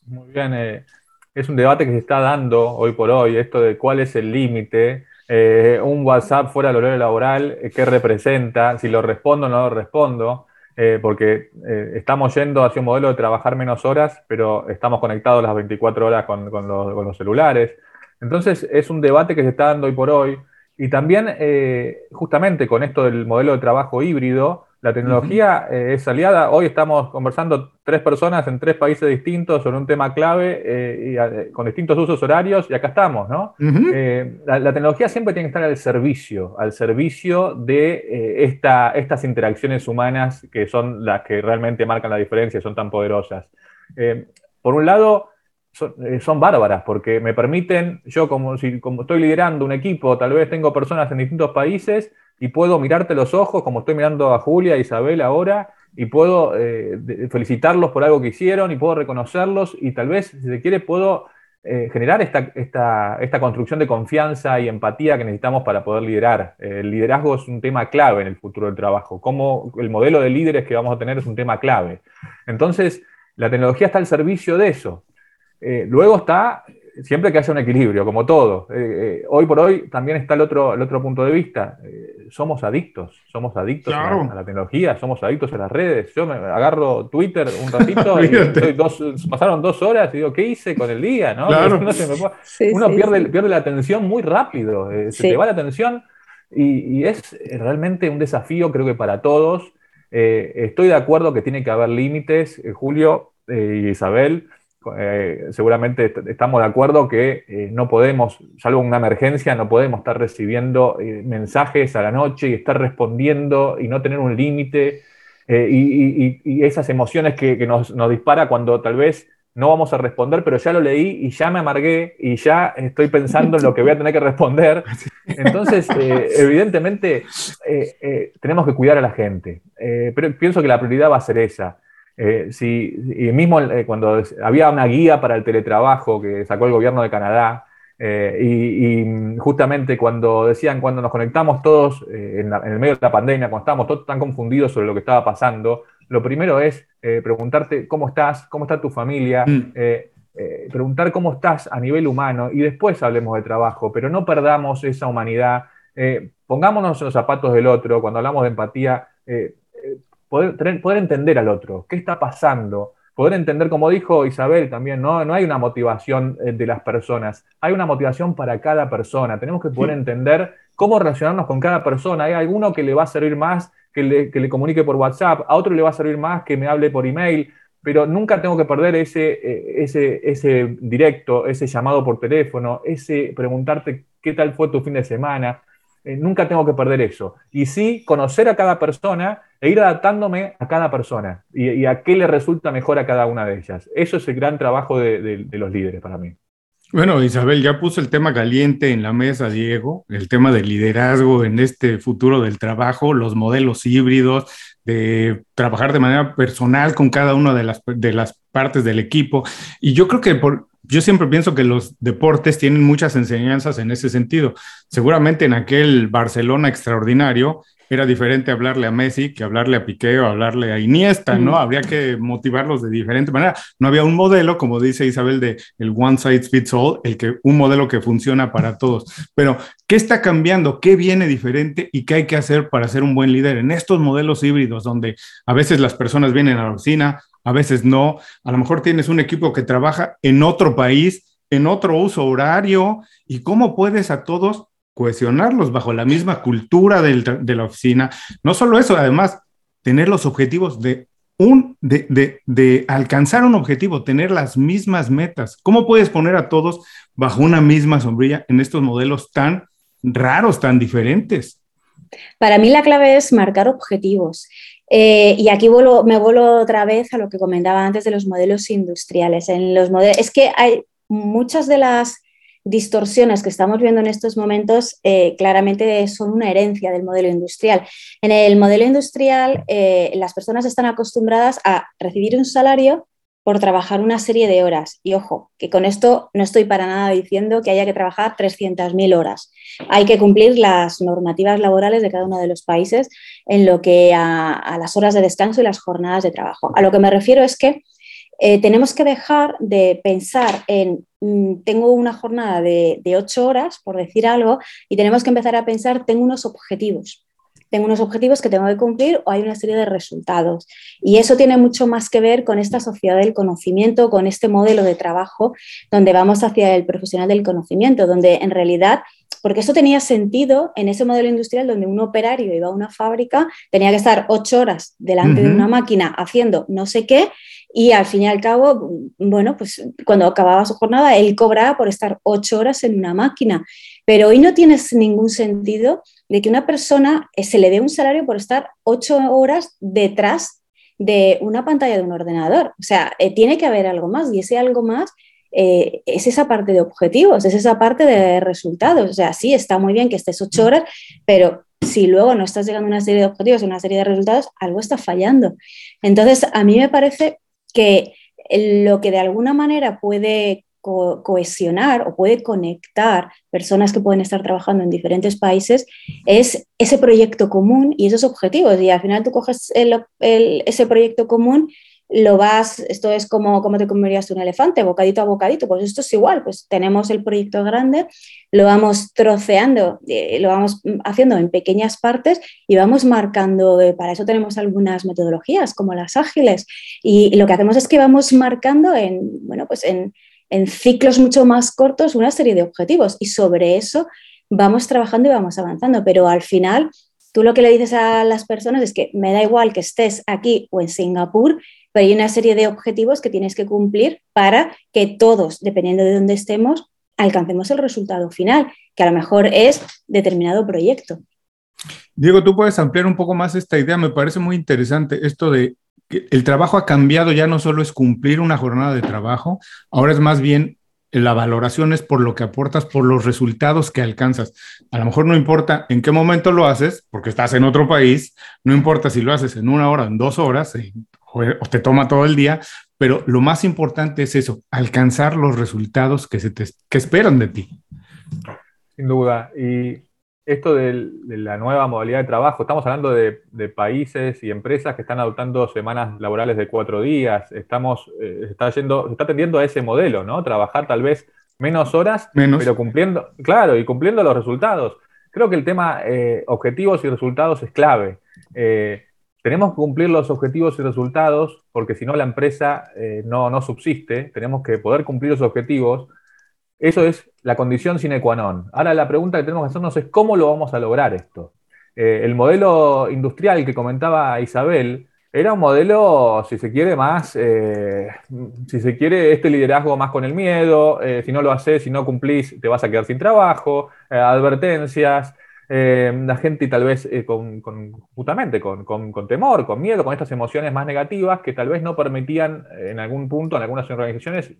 Muy bien, eh, es un debate que se está dando hoy por hoy, esto de cuál es el límite eh, un WhatsApp fuera del horario laboral, eh, ¿qué representa? Si lo respondo o no lo respondo, eh, porque estamos yendo hacia un modelo de trabajar menos horas, pero estamos conectados las 24 horas con, los, celulares. Entonces es un debate que se está dando hoy por hoy. Y también, justamente con esto del modelo de trabajo híbrido, la tecnología eh, es aliada. Hoy estamos conversando tres personas en tres países distintos sobre un tema clave eh, y, eh, con distintos usos horarios y acá estamos, ¿no? la, tecnología siempre tiene que estar al servicio, al servicio de esta, estas interacciones humanas que son las que realmente marcan la diferencia y son tan poderosas. por un lado, son, bárbaras porque me permiten, yo como, si, como estoy liderando un equipo, tal vez tengo personas en distintos países, y puedo mirarte los ojos como estoy mirando a Julia e Isabel ahora y puedo eh, felicitarlos por algo que hicieron y puedo reconocerlos y tal vez, si se quiere, puedo eh, generar esta, esta, esta, construcción de confianza y empatía que necesitamos para poder liderar. el liderazgo es un tema clave en el futuro del trabajo. Como el modelo de líderes que vamos a tener es un tema clave. Entonces, la tecnología está al servicio de eso. Eh, luego está siempre que haya un equilibrio, como todo. Eh, eh, hoy por hoy también está el otro, el otro punto de vista. Eh, somos adictos, somos adictos a, la, tecnología, somos adictos a las redes. Yo me agarro Twitter un ratito *laughs* y pasaron dos horas y digo, ¿qué hice con el día? ¿no? uno pierde, pierde la atención muy rápido, se te va la atención y, y, es realmente un desafío, creo que para todos. estoy de acuerdo que tiene que haber límites, Julio y Isabel eh, seguramente estamos de acuerdo que eh, no podemos, salvo una emergencia, no podemos estar recibiendo eh, mensajes a la noche y estar respondiendo y no tener un límite y, esas emociones que, nos, nos, dispara cuando tal vez no vamos a responder, pero ya lo leí y ya me amargué y ya estoy pensando en lo que voy a tener que responder. Entonces, evidentemente, tenemos que cuidar a la gente, pero pienso que la prioridad va a ser esa. Eh, y mismo eh, cuando había una guía para el teletrabajo que sacó el gobierno de Canadá, eh, y, justamente cuando decían, cuando nos conectamos todos en, el medio de la pandemia, cuando estábamos todos tan confundidos sobre lo que estaba pasando, lo primero es preguntarte cómo estás, cómo está tu familia, mm. preguntar cómo estás a nivel humano y después hablemos de trabajo, pero no perdamos esa humanidad. pongámonos en los zapatos del otro, cuando hablamos de empatía, poder, poder entender al otro, qué está pasando, poder entender, como dijo Isabel también, no, no hay una motivación eh, de las personas, hay una motivación para cada persona. Tenemos que poder entender cómo relacionarnos con cada persona. Hay alguno que le va a servir más que le, que le comunique por WhatsApp, a otro le va a servir más que me hable por email, pero nunca tengo que perder ese, eh, ese, ese directo, ese llamado por teléfono, ese preguntarte qué tal fue tu fin de semana. Eh, nunca tengo que perder eso. Y sí, conocer a cada persona e ir adaptándome a cada persona y, a qué le resulta mejor a cada una de ellas. Eso es el gran trabajo de, los líderes para mí. Bueno, Isabel, ya puso el tema caliente en la mesa, Diego, el tema del liderazgo en este futuro del trabajo, los modelos híbridos, de trabajar de manera personal con cada una de las, de las partes del equipo. Y yo creo que por, yo siempre pienso que los deportes tienen muchas enseñanzas en ese sentido. Seguramente en aquel Barcelona extraordinario era diferente hablarle a Messi que hablarle a Piqué o hablarle a Iniesta, ¿no? Habría que motivarlos de diferente manera. No había un modelo, como dice Isabel, de el one size fits all, el que un modelo que funciona para todos. Pero ¿qué está cambiando? ¿Qué viene diferente y qué hay que hacer para ser un buen líder en estos modelos híbridos donde a veces las personas vienen a la oficina, a veces no. A lo mejor tienes un equipo que trabaja en otro país, en otro uso horario, y cómo puedes a todos cohesionarlos bajo la misma cultura de la oficina. No solo eso, además, tener los objetivos de un, de, de, alcanzar un objetivo, tener las mismas metas. ¿Cómo puedes poner a todos bajo una misma sombrilla en estos modelos tan raros, tan diferentes? Para mí la clave es marcar objetivos. Eh, y aquí me vuelvo otra vez a lo que comentaba antes de los modelos industriales. En los modelos, es que hay muchas de las distorsiones que estamos viendo en estos momentos eh, claramente son una herencia del modelo industrial. En el modelo industrial, eh, las personas están acostumbradas a recibir un salario por trabajar una serie de horas. Y ojo, que con esto no estoy para nada diciendo que haya que trabajar 300.000 horas. Hay que cumplir las normativas laborales de cada uno de los países en lo que a, las horas de descanso y las jornadas de trabajo. A lo que me refiero es que eh, tenemos que dejar de pensar en mm, tengo una jornada de, de ocho horas, por decir algo, y tenemos que empezar a pensar tengo unos objetivos tengo unos objetivos que tengo que cumplir o hay una serie de resultados. Y eso tiene mucho más que ver con esta sociedad del conocimiento, con este modelo de trabajo donde vamos hacia el profesional del conocimiento, donde en realidad porque eso tenía sentido en ese modelo industrial donde un operario iba a una fábrica, tenía que estar ocho horas delante de una máquina haciendo no sé qué y al fin y al cabo, bueno, pues cuando acababa su jornada, él cobraba por estar ocho horas en una máquina. Pero hoy no tiene ningún sentido de que una persona eh, se le dé un salario por estar ocho horas detrás de una pantalla de un ordenador. O sea, eh, tiene que haber algo más y ese algo más eh, es esa parte de objetivos, es esa parte de resultados. O sea, sí, está muy bien que estés ocho horas, pero si luego no estás llegando a una serie de objetivos, una serie de resultados, algo está fallando. Entonces, a mí me parece que lo que de alguna manera puede cohesionar o puede conectar personas que pueden estar trabajando en diferentes países es ese proyecto común y esos objetivos. Y al final tú coges ese proyecto común lo vas, esto es como, como te comerías un elefante, bocadito a bocadito, pues esto es igual, pues tenemos el proyecto grande, lo vamos troceando, eh, lo vamos haciendo en pequeñas partes y vamos marcando, eh, para eso tenemos algunas metodologías como las ágiles y, lo que hacemos es que vamos marcando en, bueno, pues en, en ciclos mucho más cortos una serie de objetivos y sobre eso vamos trabajando y vamos avanzando, pero al final tú lo que le dices a las personas es que me da igual que estés aquí o en Singapur, pero hay una serie de objetivos que tienes que cumplir para que todos, dependiendo de dónde estemos, alcancemos el resultado final, que a lo mejor es determinado proyecto. Diego, tú puedes ampliar un poco más esta idea. Me parece muy interesante esto de que el trabajo ha cambiado, ya no solo es cumplir una jornada de trabajo, ahora es más bien la valoración es por lo que aportas, por los resultados que alcanzas. A lo mejor no importa en qué momento lo haces, porque estás en otro país, no importa si lo haces en una hora, en dos horas, o, te toma todo el día, pero lo más importante es eso, alcanzar los resultados que, se te, que esperan de ti. Sin duda. Y esto de, la nueva modalidad de trabajo, estamos hablando de, países y empresas que están adoptando semanas laborales de cuatro días, estamos, eh, está yendo, está tendiendo a ese modelo, ¿no? Trabajar tal vez menos horas, pero cumpliendo, claro, y cumpliendo los resultados. Creo que el tema eh, objetivos y resultados es clave. Eh, tenemos que cumplir los objetivos y resultados porque si no la empresa no, no subsiste, tenemos que poder cumplir los objetivos. Eso es la condición sine qua non. Ahora la pregunta que tenemos que hacernos es cómo lo vamos a lograr esto. Eh, el modelo industrial que comentaba Isabel era un modelo, si se quiere, más, eh, si se quiere, este liderazgo más con el miedo, eh, si no lo haces, si no cumplís, te vas a quedar sin trabajo, advertencias, la gente tal vez con, justamente con, temor, con miedo, con estas emociones más negativas que tal vez no permitían en algún punto, en algunas organizaciones,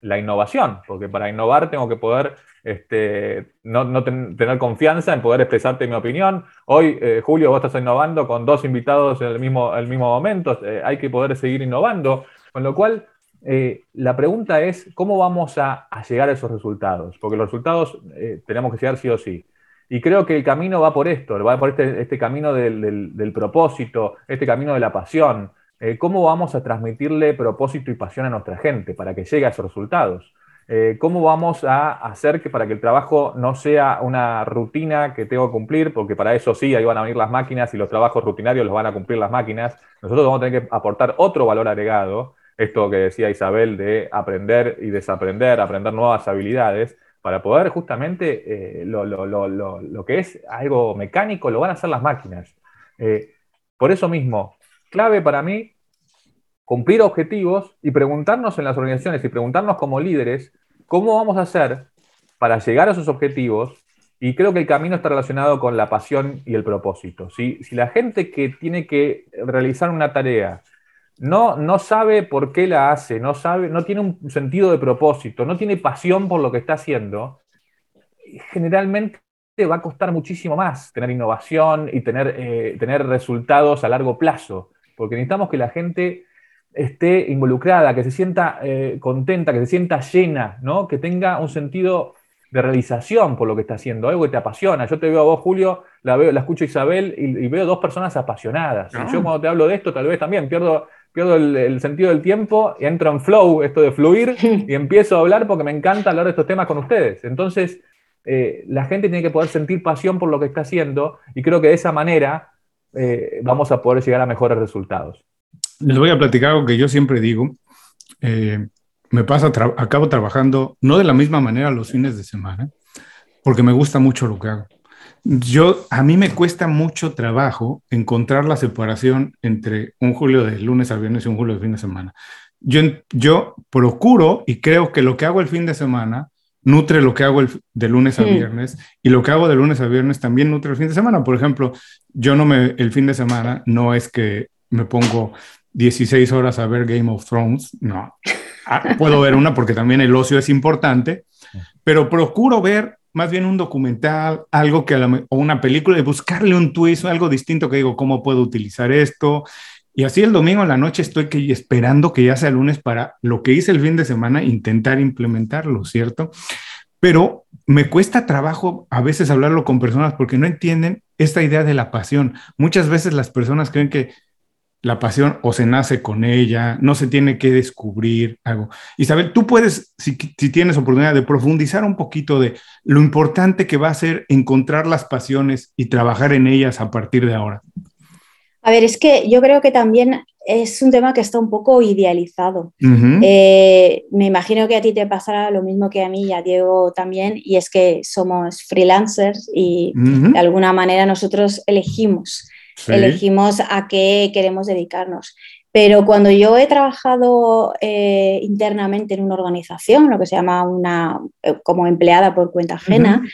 la innovación, porque para innovar tengo que poder este, no, tener confianza en poder expresarte mi opinión. Hoy, eh, Julio, vos estás innovando con dos invitados en el mismo, el mismo momento, eh, hay que poder seguir innovando, con lo cual eh, la pregunta es, ¿cómo vamos a, llegar a esos resultados? Porque los resultados eh, tenemos que llegar sí o sí. Y creo que el camino va por esto, va por este, este camino del, propósito, este camino de la pasión. Eh, ¿Cómo vamos a transmitirle propósito y pasión a nuestra gente para que llegue a esos resultados? Eh, ¿Cómo vamos a hacer que para que el trabajo no sea una rutina que tengo que cumplir? Porque para eso sí, ahí van a venir las máquinas y los trabajos rutinarios los van a cumplir las máquinas. Nosotros vamos a tener que aportar otro valor agregado, esto que decía Isabel de aprender y desaprender, aprender nuevas habilidades para poder justamente eh, lo, que es algo mecánico lo van a hacer las máquinas. Eh, por eso mismo, clave para mí, cumplir objetivos y preguntarnos en las organizaciones y preguntarnos como líderes cómo vamos a hacer para llegar a esos objetivos. Y creo que el camino está relacionado con la pasión y el propósito. Si la gente que tiene que realizar una tarea no, no sabe por qué la hace, no, sabe, no tiene un sentido de propósito, no tiene pasión por lo que está haciendo, generalmente va a costar muchísimo más tener innovación y tener, eh, tener resultados a largo plazo, porque necesitamos que la gente esté involucrada, que se sienta eh, contenta, que se sienta llena, ¿no? que tenga un sentido de realización por lo que está haciendo, algo que te apasiona. Yo te veo a vos, Julio, la, veo, la escucho a Isabel y, veo dos personas apasionadas. Y yo ah. cuando te hablo de esto, tal vez también pierdo pierdo el, sentido del tiempo y entro en flow, esto de fluir, *laughs* y empiezo a hablar porque me encanta hablar de estos temas con ustedes. Entonces, eh, la gente tiene que poder sentir pasión por lo que está haciendo y creo que de esa manera eh, vamos a poder llegar a mejores resultados. Les voy a platicar algo que yo siempre digo. Eh, me pasa, acabo trabajando no de la misma manera los fines de semana, porque me gusta mucho lo que hago. Yo, a mí me cuesta mucho trabajo encontrar la separación entre un julio de lunes a viernes y un julio de fin de semana. Yo, yo procuro y creo que lo que hago el fin de semana nutre lo que hago el, de lunes a viernes y lo que hago de lunes a viernes también nutre el fin de semana. Por ejemplo, yo no me, el fin de semana no es que me pongo 16 horas a ver Game of Thrones, no. Ah, puedo ver una porque también el ocio es importante, pero procuro ver más bien un documental, algo que o una película, de buscarle un twist, algo distinto que digo, ¿cómo puedo utilizar esto? Y así el domingo en la noche estoy esperando que ya sea lunes para lo que hice el fin de semana, intentar implementarlo, ¿cierto? Pero me cuesta trabajo a veces hablarlo con personas porque no entienden esta idea de la pasión. Muchas veces las personas creen que la pasión o se nace con ella, no se tiene que descubrir algo. Isabel, tú puedes, si, tienes oportunidad de profundizar un poquito de lo importante que va a ser encontrar las pasiones y trabajar en ellas a partir de ahora. A ver, es que yo creo que también es un tema que está un poco idealizado. Eh, me imagino que a ti te pasará lo mismo que a mí y a Diego también, y es que somos freelancers y de alguna manera nosotros elegimos elegimos a qué queremos dedicarnos. Pero cuando yo he trabajado eh, internamente en una organización, lo que se llama una, eh, como empleada por cuenta ajena,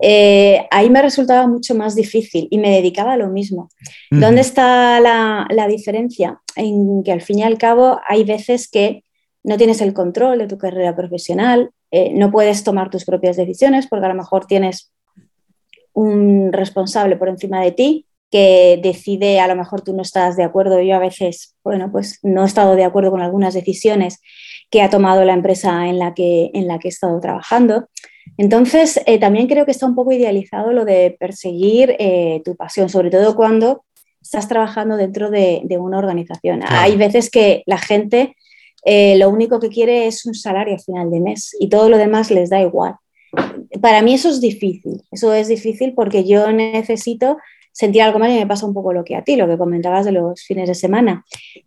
eh, ahí me resultaba mucho más difícil y me dedicaba a lo mismo. ¿Dónde está la, la, diferencia? En que al fin y al cabo hay veces que no tienes el control de tu carrera profesional, no puedes tomar tus propias decisiones porque a lo mejor tienes un responsable por encima de ti que decide, a lo mejor tú no estás de acuerdo, yo a veces, bueno, pues no he estado de acuerdo con algunas decisiones que ha tomado la empresa en la que, en la que he estado trabajando. Entonces, eh, también creo que está un poco idealizado lo de perseguir eh, tu pasión, sobre todo cuando estás trabajando dentro de, una organización. Hay veces que la gente eh, lo único que quiere es un salario a final de mes y todo lo demás les da igual. Para mí eso es difícil, eso es difícil porque yo necesito sentir algo más y me pasa un poco lo que a ti, lo que comentabas de los fines de semana.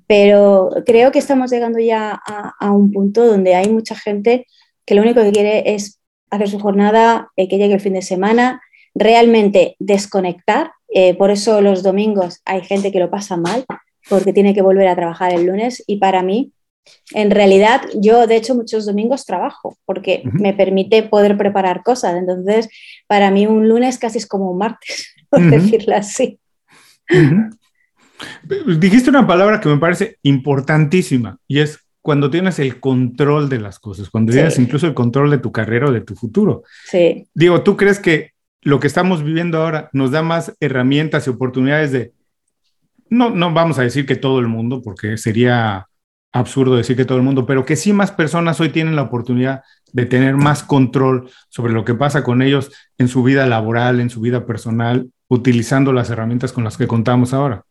Pero creo que estamos llegando ya a, un punto donde hay mucha gente que lo único que quiere es hacer su jornada, eh, que llegue el fin de semana, realmente desconectar. Eh, por eso los domingos hay gente que lo pasa mal porque tiene que volver a trabajar el lunes y para mí, en realidad, yo de hecho muchos domingos trabajo porque me permite poder preparar cosas. Entonces, para mí un lunes casi es como un martes. Decirlo así. Dijiste una palabra que me parece importantísima y es cuando tienes el control de las cosas, cuando tienes incluso el control de tu carrera o de tu futuro. Sí. Digo, ¿tú crees que lo que estamos viviendo ahora nos da más herramientas y oportunidades de, no, no vamos a decir que todo el mundo, porque sería absurdo decir que todo el mundo, pero que sí más personas hoy tienen la oportunidad de tener más control sobre lo que pasa con ellos en su vida laboral, en su vida personal, utilizando las herramientas con las que contamos ahora.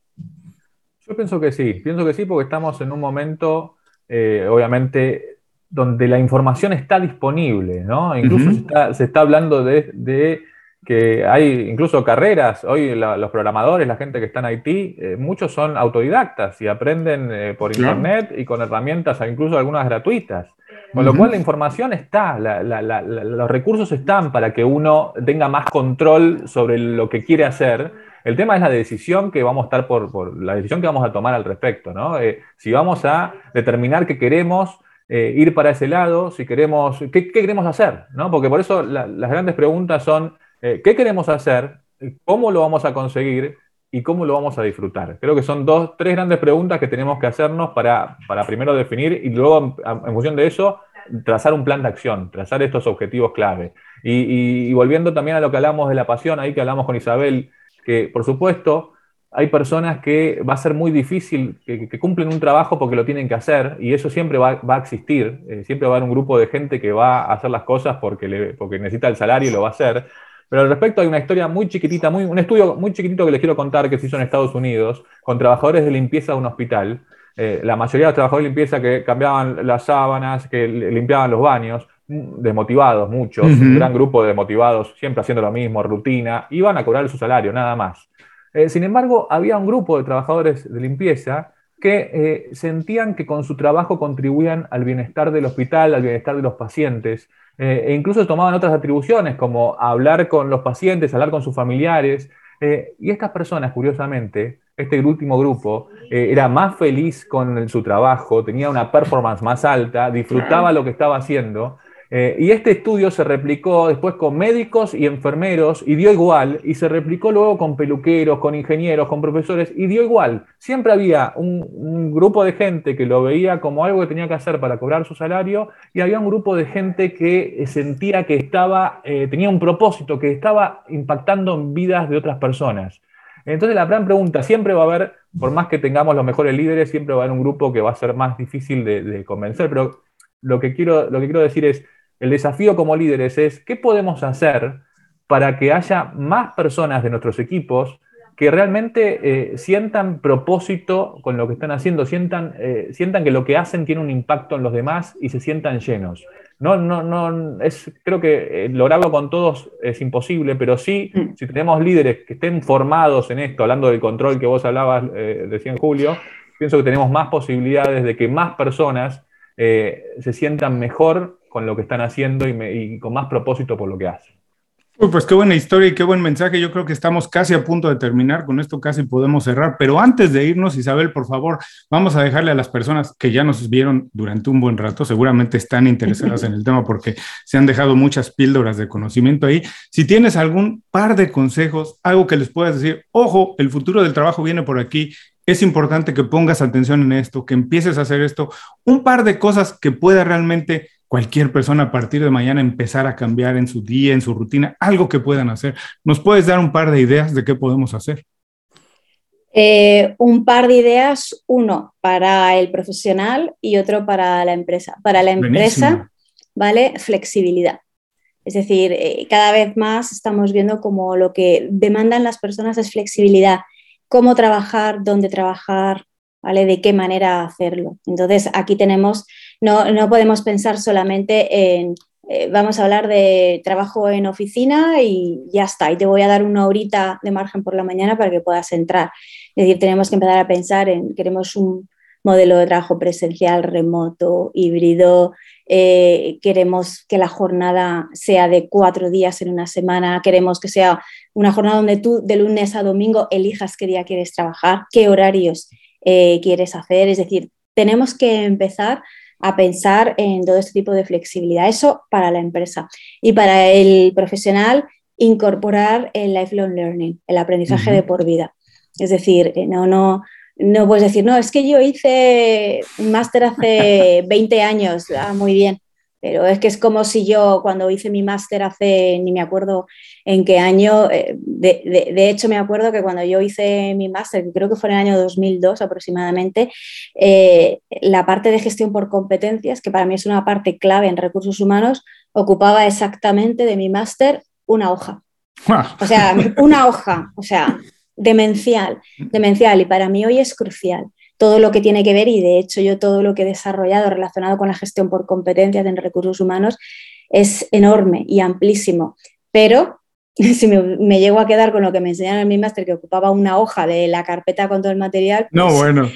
Yo pienso que sí, pienso que sí porque estamos en un momento, eh, obviamente, donde la información está disponible, ¿no? Incluso se, está, hablando de que hay incluso carreras, hoy los programadores, la gente que está en Haití, eh, muchos son autodidactas y aprenden eh, por internet y con herramientas, incluso algunas gratuitas. Con lo cual la información está, los recursos están para que uno tenga más control sobre lo que quiere hacer. El tema es la decisión que vamos a estar por, la decisión que vamos a tomar al respecto, ¿no? Eh, si vamos a determinar que queremos ir para ese lado, si queremos, ¿qué, queremos hacer? ¿no? Porque por eso las grandes preguntas son eh, ¿Qué queremos hacer? ¿Cómo lo vamos a conseguir? ¿Y cómo lo vamos a disfrutar? Creo que son dos, tres grandes preguntas que tenemos que hacernos para, primero definir y luego, en, función de eso, trazar un plan de acción, trazar estos objetivos clave. Y, volviendo también a lo que hablamos de la pasión, ahí que hablamos con Isabel, que por supuesto hay personas que va a ser muy difícil que, cumplen un trabajo porque lo tienen que hacer y eso siempre va, a existir, eh, siempre va a haber un grupo de gente que va a hacer las cosas porque, porque necesita el salario y lo va a hacer, pero al respecto hay una historia muy chiquitita, muy, un estudio muy chiquitito que les quiero contar que se hizo en Estados Unidos con trabajadores de limpieza de un hospital. Eh, la mayoría de los trabajadores de limpieza que cambiaban las sábanas, que limpiaban los baños, mm, desmotivados muchos, un gran grupo de desmotivados, siempre haciendo lo mismo, rutina, iban a cobrar su salario, nada más. Eh, sin embargo, había un grupo de trabajadores de limpieza que eh, sentían que con su trabajo contribuían al bienestar del hospital, al bienestar de los pacientes, eh, e incluso tomaban otras atribuciones como hablar con los pacientes, hablar con sus familiares. Eh, y estas personas, curiosamente, este último grupo, eh, era más feliz con su trabajo, tenía una performance más alta, disfrutaba lo que estaba haciendo eh, y este estudio se replicó después con médicos y enfermeros y dio igual, y se replicó luego con peluqueros, con ingenieros, con profesores, y dio igual. Siempre había un, grupo de gente que lo veía como algo que tenía que hacer para cobrar su salario, y había un grupo de gente que eh, sentía que estaba, eh, tenía un propósito, que estaba impactando en vidas de otras personas. Entonces la gran pregunta, siempre va a haber, por más que tengamos los mejores líderes, siempre va a haber un grupo que va a ser más difícil de, de convencer, pero lo que, quiero, lo que quiero decir es, el desafío como líderes es qué podemos hacer para que haya más personas de nuestros equipos que realmente eh, sientan propósito con lo que están haciendo, sientan, eh, sientan que lo que hacen tiene un impacto en los demás y se sientan llenos. No, no, no, es, creo que eh, lograrlo con todos es imposible, pero sí, mm. si tenemos líderes que estén formados en esto, hablando del control que vos hablabas, decía en Julio, pienso que tenemos más posibilidades de que más personas se sientan mejor con lo que están haciendo y, con más propósito por lo que hacen. Pues qué buena historia y qué buen mensaje. Yo creo que estamos casi a punto de terminar. Con esto casi podemos cerrar. Pero antes de irnos, Isabel, por favor, vamos a dejarle a las personas que ya nos vieron durante un buen rato, seguramente están interesadas en el tema porque se han dejado muchas píldoras de conocimiento ahí. Si tienes algún par de consejos, algo que les puedas decir, ojo, el futuro del trabajo viene por aquí. Es importante que pongas atención en esto, que empieces a hacer esto. Un par de cosas que pueda realmente cualquier persona a partir de mañana empezar a cambiar en su día, en su rutina, algo que puedan hacer. ¿Nos puedes dar un par de ideas de qué podemos hacer? Eh, un par de ideas, uno para el profesional y otro para la empresa. Para la empresa, ¿vale? Flexibilidad. Es decir, eh, cada vez más estamos viendo como lo que demandan las personas es flexibilidad, cómo trabajar, dónde trabajar, ¿vale? De qué manera hacerlo. Entonces, aquí tenemos no, podemos pensar solamente en, eh, vamos a hablar de trabajo en oficina y ya está, y te voy a dar una horita de margen por la mañana para que puedas entrar. Es decir, tenemos que empezar a pensar en, queremos un modelo de trabajo presencial, remoto, híbrido, eh, queremos que la jornada sea de cuatro días en una semana, queremos que sea una jornada donde tú de lunes a domingo elijas qué día quieres trabajar, qué horarios eh, quieres hacer. Es decir, tenemos que empezar a pensar en todo este tipo de flexibilidad. Eso para la empresa. Y para el profesional, incorporar el lifelong learning, el aprendizaje de por vida. Es decir, no, no, no puedes decir, no, es que yo hice un máster hace *laughs* 20 años, ah, muy bien, pero es que es como si yo cuando hice mi máster hace, ni me acuerdo en qué año, eh, de, hecho me acuerdo que cuando yo hice mi máster, creo que fue en el año 2002 aproximadamente, eh, la parte de gestión por competencias, que para mí es una parte clave en recursos humanos, ocupaba exactamente de mi máster una hoja. O sea, una hoja, o sea, demencial, demencial, y para mí hoy es crucial todo lo que tiene que ver y de hecho yo todo lo que he desarrollado relacionado con la gestión por competencias en recursos humanos es enorme y amplísimo. Pero *laughs* si me, llego a quedar con lo que me enseñaron en mi máster, que ocupaba una hoja de la carpeta con todo el material, no, pues bueno.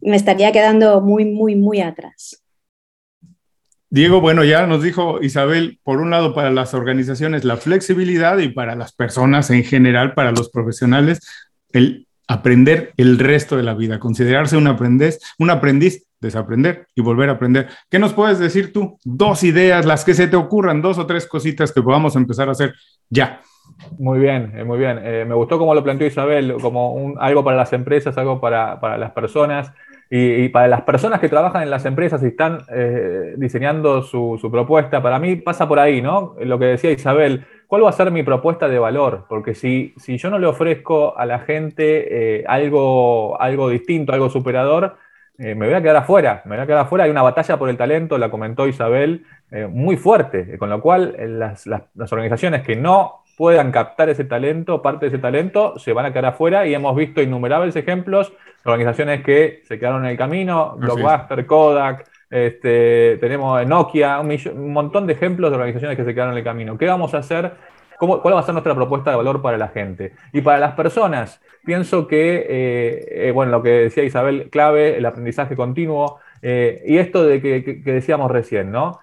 me estaría quedando muy, muy, muy atrás. Diego, bueno, ya nos dijo Isabel, por un lado para las organizaciones la flexibilidad y para las personas en general, para los profesionales, el aprender el resto de la vida, considerarse un aprendiz, un aprendiz, desaprender y volver a aprender. ¿Qué nos puedes decir tú? Dos ideas, las que se te ocurran, dos o tres cositas que podamos empezar a hacer ya. Muy bien, eh, muy bien. Eh, me gustó como lo planteó Isabel, como un, algo para las empresas, algo para, para las personas. Y, para las personas que trabajan en las empresas y están eh, diseñando su, su, propuesta, para mí pasa por ahí, ¿no? Lo que decía Isabel, ¿cuál va a ser mi propuesta de valor? Porque si, si yo no le ofrezco a la gente eh, algo, algo distinto, algo superador, eh, me voy a quedar afuera, me voy a quedar afuera. Hay una batalla por el talento, la comentó Isabel, eh, muy fuerte, con lo cual las, las, las, organizaciones que no puedan captar ese talento, parte de ese talento, se van a quedar afuera y hemos visto innumerables ejemplos de organizaciones que se quedaron en el camino, Blockbuster, Kodak, este, tenemos Nokia, un, montón de ejemplos de organizaciones que se quedaron en el camino. ¿Qué vamos a hacer? ¿Cómo, ¿Cuál va a ser nuestra propuesta de valor para la gente? Y para las personas, pienso que, eh, eh, bueno, lo que decía Isabel, clave, el aprendizaje continuo, eh, y esto de que, decíamos recién, ¿no?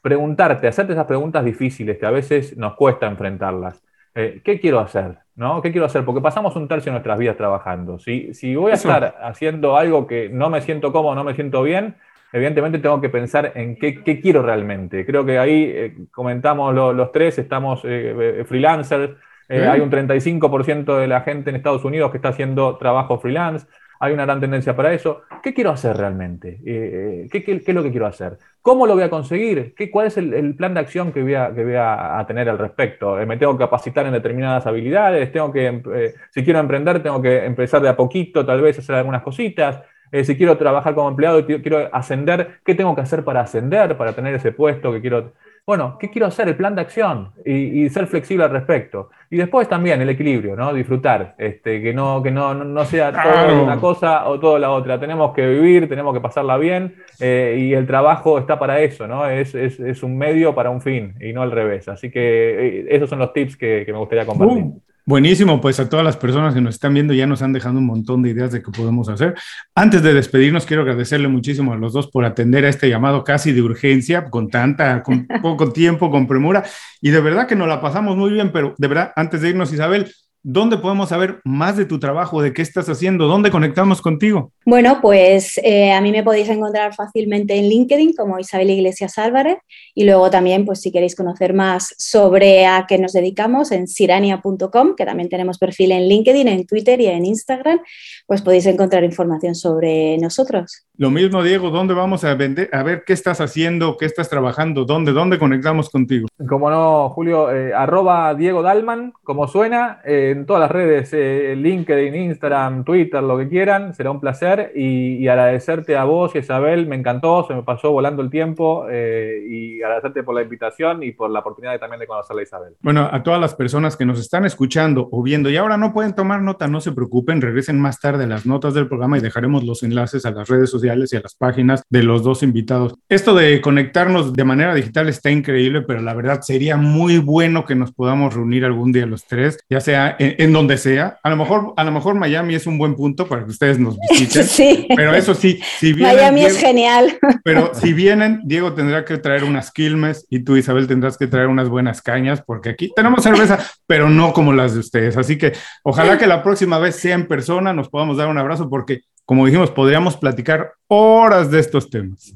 preguntarte, hacerte esas preguntas difíciles que a veces nos cuesta enfrentarlas. ¿Qué quiero hacer? ¿no? ¿Qué quiero hacer? Porque pasamos un tercio de nuestras vidas trabajando. Si, si voy a estar haciendo algo que no me siento cómodo, no me siento bien, evidentemente tengo que pensar en qué, quiero realmente. Creo que ahí eh, comentamos los tres, estamos eh, eh, freelancers, hay un 35% de la gente en Estados Unidos que está haciendo trabajo freelance, hay una gran tendencia para eso. ¿Qué quiero hacer realmente? ¿qué, es lo que quiero hacer? ¿Cómo lo voy a conseguir? ¿Qué, ¿Cuál es el, plan de acción que voy, a, que voy a, tener al respecto? ¿Me tengo que capacitar en determinadas habilidades? ¿Tengo que, si quiero emprender, tengo que empezar de a poquito, tal vez hacer algunas cositas? Eh, si quiero trabajar como empleado y quiero ascender, ¿qué tengo que hacer para ascender, para tener ese puesto que quiero? Bueno, ¿qué quiero hacer? El plan de acción y, ser flexible al respecto. Y después también el equilibrio, ¿no? Disfrutar, este, que, no, que no, no sea todo una cosa o todo la otra. Tenemos que vivir, tenemos que pasarla bien eh, y el trabajo está para eso, ¿no? Es, es, es, un medio para un fin y no al revés. Así que eh, esos son los tips que, me gustaría compartir. Uh, Buenísimo, pues a todas las personas que nos están viendo ya nos han dejado un montón de ideas de qué podemos hacer. Antes de despedirnos, quiero agradecerle muchísimo a los dos por atender a este llamado casi de urgencia, con tanta, con *laughs* poco tiempo, con premura. Y de verdad que nos la pasamos muy bien, pero de verdad, antes de irnos, Isabel, ¿Dónde podemos saber más de tu trabajo, de qué estás haciendo? ¿Dónde conectamos contigo? Bueno, pues eh, a mí me podéis encontrar fácilmente en LinkedIn como Isabel Iglesias Álvarez y luego también, pues si queréis conocer más sobre a qué nos dedicamos en sirania.com, que también tenemos perfil en LinkedIn, en Twitter y en Instagram, pues podéis encontrar información sobre nosotros. Lo mismo, Diego, ¿dónde vamos a vender? A ver qué estás haciendo, qué estás trabajando, dónde, dónde conectamos contigo. Como no, Julio, eh, arroba Diego Dalman, como suena, eh, en todas las redes, eh, LinkedIn, Instagram, Twitter, lo que quieran, será un placer y, agradecerte a vos, Isabel, me encantó, se me pasó volando el tiempo y agradecerte por la invitación y por la oportunidad de, también de conocerla, Isabel. Bueno, a todas las personas que nos están escuchando o viendo y ahora no pueden tomar nota, no se preocupen, regresen más tarde a las notas del programa y dejaremos los enlaces a las redes sociales y a las páginas de los dos invitados. Esto de conectarnos de manera digital está increíble, pero la verdad sería muy bueno que nos podamos reunir algún día los tres, ya sea en, donde sea. A lo mejor, a lo mejor Miami es un buen punto para que ustedes nos visiten. *laughs* Sí. Pero eso sí, si vienen, Miami es genial. *laughs* Pero si vienen, Diego tendrá que traer unas quilmes y tú, Isabel, tendrás que traer unas buenas cañas, porque aquí tenemos cerveza, pero no como las de ustedes. Así que ojalá *laughs* que la próxima vez sea en persona, nos podamos dar un abrazo, porque como dijimos, podríamos platicar horas de estos temas.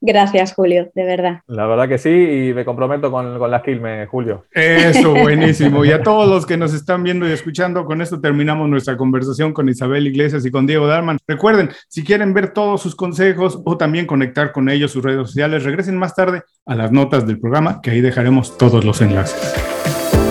Gracias, Julio, de verdad. La verdad que sí, y me comprometo con, con la Quilme, Julio. Eso, *laughs* buenísimo. Y a todos los que nos están viendo y escuchando, con esto terminamos nuestra conversación con Isabel Iglesias y con Diego Dalman. Recuerden, si quieren ver todos sus consejos o también conectar con ellos sus redes sociales, regresen más tarde a las notas del programa, que ahí dejaremos todos los enlaces.